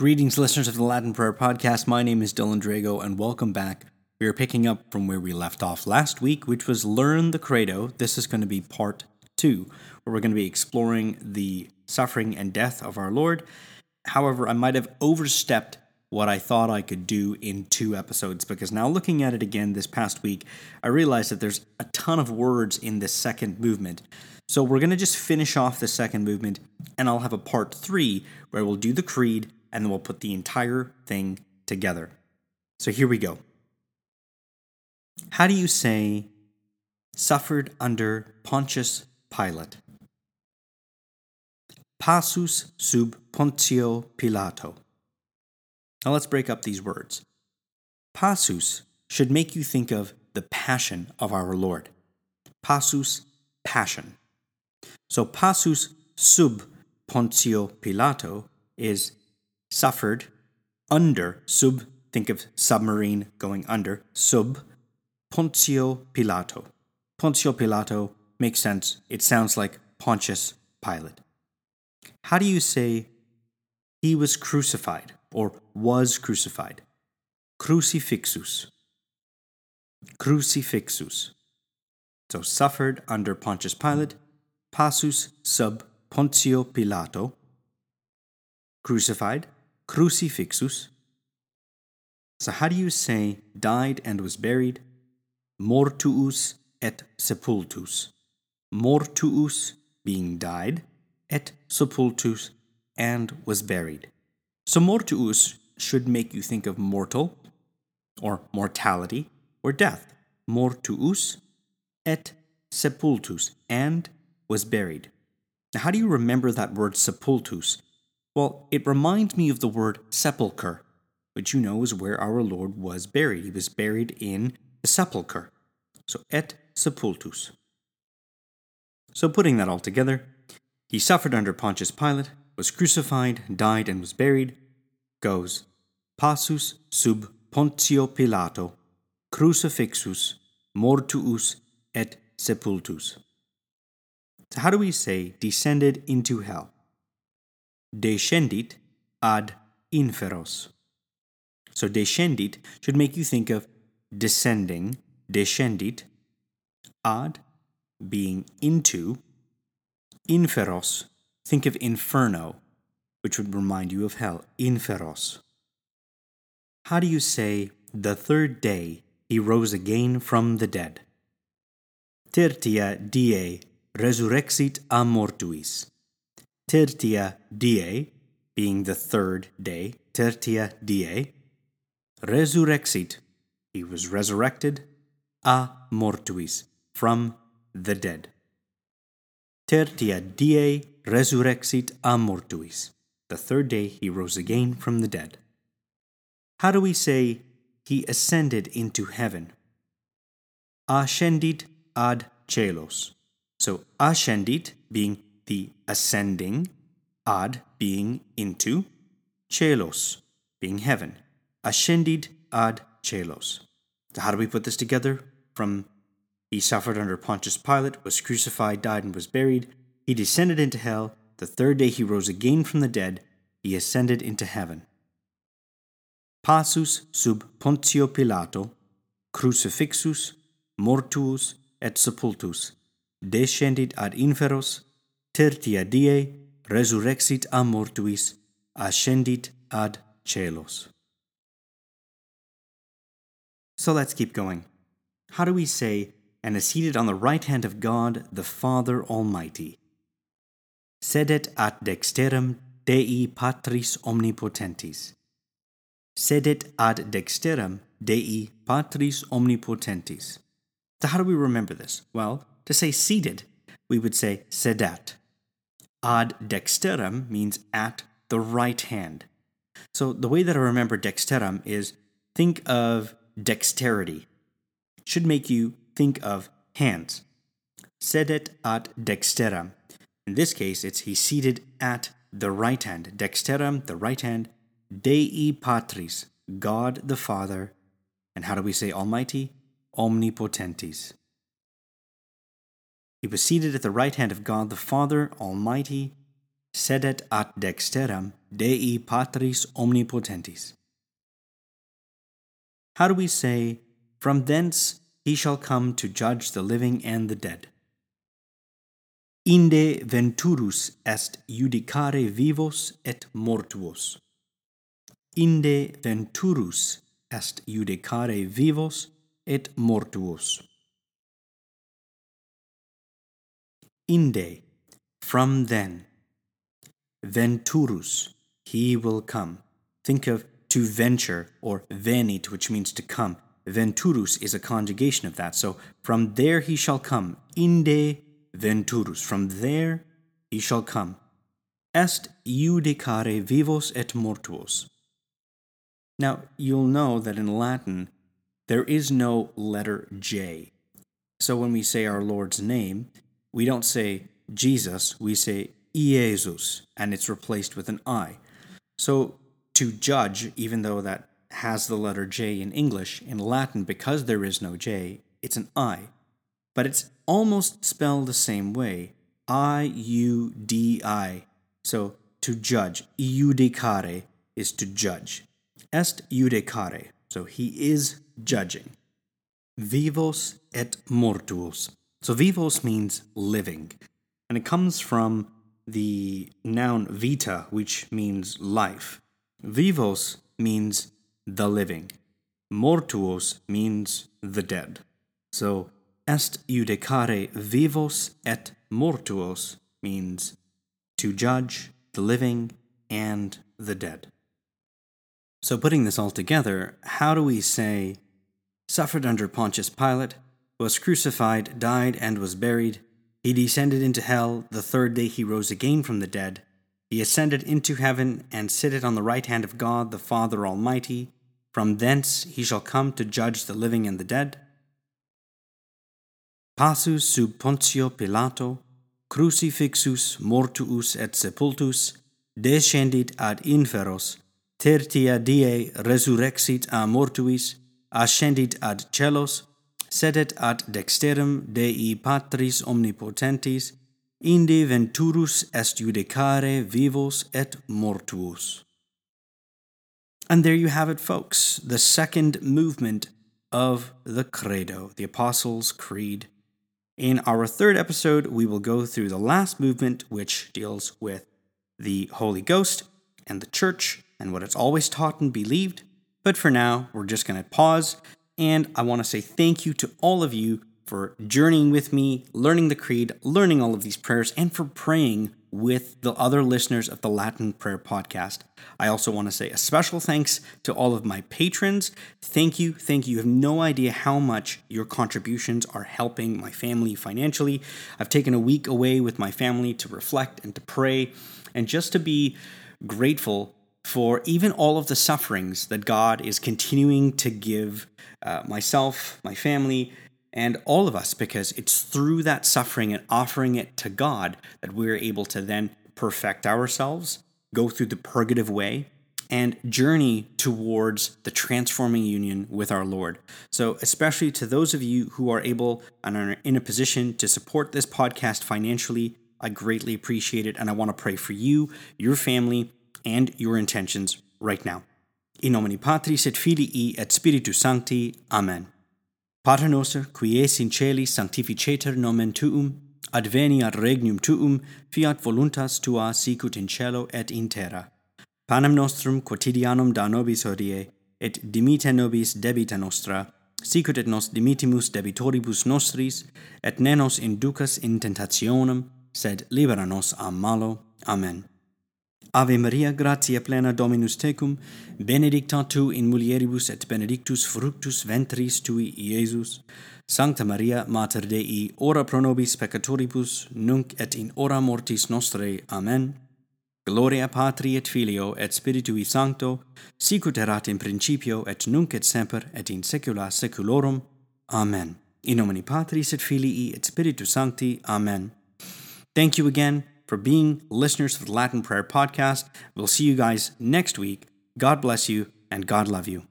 Greetings, listeners of the Latin Prayer Podcast. My name is Dylan Drego, and welcome back. We are picking up from where we left off last week, which was Learn the Credo. This is going to be part two, where we're going to be exploring the suffering and death of our Lord. However, I might have overstepped what I thought I could do in two episodes because now looking at it again this past week, I realized that there's a ton of words in this second movement. So we're going to just finish off the second movement, and I'll have a part three where we'll do the creed and then we'll put the entire thing together. So here we go. How do you say suffered under Pontius Pilate? Passus sub Pontio Pilato. Now let's break up these words. Passus should make you think of the passion of our Lord. Passus, passion. So passus sub Pontio Pilato is suffered under, sub, think of submarine going under, sub, Pontio Pilato. Pontio Pilato makes sense. It sounds like Pontius Pilate. How do you say he was crucified or was crucified? Crucifixus. Crucifixus. So suffered under Pontius Pilate, passus sub Pontio Pilato, crucified, crucifixus. So, how do you say died and was buried? Mortuus et sepultus. Mortuus being died, et sepultus and was buried. So, mortuus should make you think of mortal, or mortality, or death. Mortuus et sepultus and was buried. Now, how do you remember that word sepultus? Well, it reminds me of the word sepulchre, which you know is where our Lord was buried. He was buried in the sepulchre. So, et sepultus. So, putting that all together, he suffered under Pontius Pilate, was crucified, died, and was buried, goes passus sub Pontio Pilato, crucifixus, mortuus, et sepultus. So, how do we say descended into hell? Descendit ad inferos. So descendit should make you think of descending, descendit, ad being into, inferos, think of inferno, which would remind you of hell, inferos. How do you say the third day he rose again from the dead? Tertia die resurrexit a mortuis tertia die, being the third day, tertia die, resurrexit, he was resurrected, a mortuis, from the dead. Tertia die resurrexit a mortuis, the third day he rose again from the dead. How do we say he ascended into heaven? Ascendit ad caelos. So ascendit being the ascending, ad being into, caelos being heaven, ascended ad caelos. So how do we put this together? From he suffered under Pontius Pilate, was crucified, died, and was buried. He descended into hell. The third day he rose again from the dead. He ascended into heaven. Passus sub Pontio Pilato, crucifixus, mortuus et sepultus, descendit ad inferos, tertia die resurrexit a mortuis, ascendit ad caelos. So let's keep going. How do we say, and is seated on the right hand of God, the Father Almighty? Sedet ad dexteram Dei Patris Omnipotentis. Sedet ad dexteram Dei Patris Omnipotentis. So, how do we remember this? Well, to say seated, we would say sedat ad dexteram means at the right hand. So the way that I remember dexteram is think of dexterity. It should make you think of hands. Sedet ad dexteram. In this case, it's he seated at the right hand. Dexteram, the right hand. Dei patris, God the Father. And how do we say Almighty? Omnipotentis. He was seated at the right hand of God the Father Almighty, sedet ad dexteram Dei Patris Omnipotentis. How do we say, From thence he shall come to judge the living and the dead? Inde venturus est judicare vivos et mortuos. Inde venturus est judicare vivos et mortuos. Inde, from then. Venturus, he will come. Think of to venture or venit, which means to come. Venturus is a conjugation of that. So from there he shall come. Inde venturus. From there he shall come. Est judicare vivos et mortuos. Now, you'll know that in Latin, there is no letter J. So when we say our Lord's name, we don't say Jesus, we say Iesus, and it's replaced with an I. So to judge, even though that has the letter J in English, in Latin, because there is no J, it's an I. But it's almost spelled the same way I U D I. So to judge, iudicare is to judge. Est judicare, so he is judging. Vivos et mortuos. So vivos means living, and it comes from the noun vita, which means life. Vivos means the living. Mortuos means the dead. So est judicare vivos et mortuos means to judge the living and the dead. So, putting this all together, how do we say, suffered under Pontius Pilate, was crucified, died, and was buried? He descended into hell. The third day he rose again from the dead. He ascended into heaven and sitteth on the right hand of God the Father Almighty. From thence he shall come to judge the living and the dead. Passus sub Pontio Pilato, crucifixus mortuus et sepultus, descendit ad inferos, tertia die resurrexit a mortuis, ascendit ad caelos, sedet ad dexteram Dei Patris omnipotentis, inde venturus est judicare vivos et mortuos. And there you have it, folks, the second movement of the Credo, the Apostles' Creed. In our third episode, we will go through the last movement, which deals with the Holy Ghost and the Church and what it's always taught and believed. But for now, we're just going to pause, and I want to say thank you to all of you for journeying with me, learning the Creed, learning all of these prayers, and for praying with the other listeners of the Latin Prayer Podcast. I also want to say a special thanks to all of my patrons. Thank you, thank you. You have no idea how much your contributions are helping my family financially. I've taken a week away with my family to reflect and to pray and just to be grateful for even all of the sufferings that God is continuing to give uh, myself, my family, and all of us, because it's through that suffering and offering it to God that we're able to then perfect ourselves, go through the purgative way, and journey towards the transforming union with our Lord. So, especially to those of you who are able and are in a position to support this podcast financially, I greatly appreciate it. And I want to pray for you, your family, and your intentions right now. In nomine Patris et Filii et Spiritus Sancti. Amen. Pater noster, qui es in celi, sanctificetur nomen tuum, adveniat regnum tuum, fiat voluntas tua sicut in cielo et in terra. Panem nostrum quotidianum da nobis hodie, et dimite nobis debita nostra, sicut et nos dimitimus debitoribus nostris, et ne nos inducas in tentationem, sed libera nos a malo. Amen. Ave Maria, gratia plena Dominus tecum, benedicta tu in mulieribus et benedictus fructus ventris tui, Iesus. Sancta Maria, Mater Dei, ora pro nobis peccatoribus, nunc et in hora mortis nostrae. Amen. Gloria Patri et Filio et Spiritui Sancto, sicut erat in principio et nunc et semper et in saecula saeculorum. Amen. In nomine Patris et Filii et Spiritus Sancti. Amen. Thank you again for being listeners of the Latin Prayer Podcast. We'll see you guys next week. God bless you and God love you.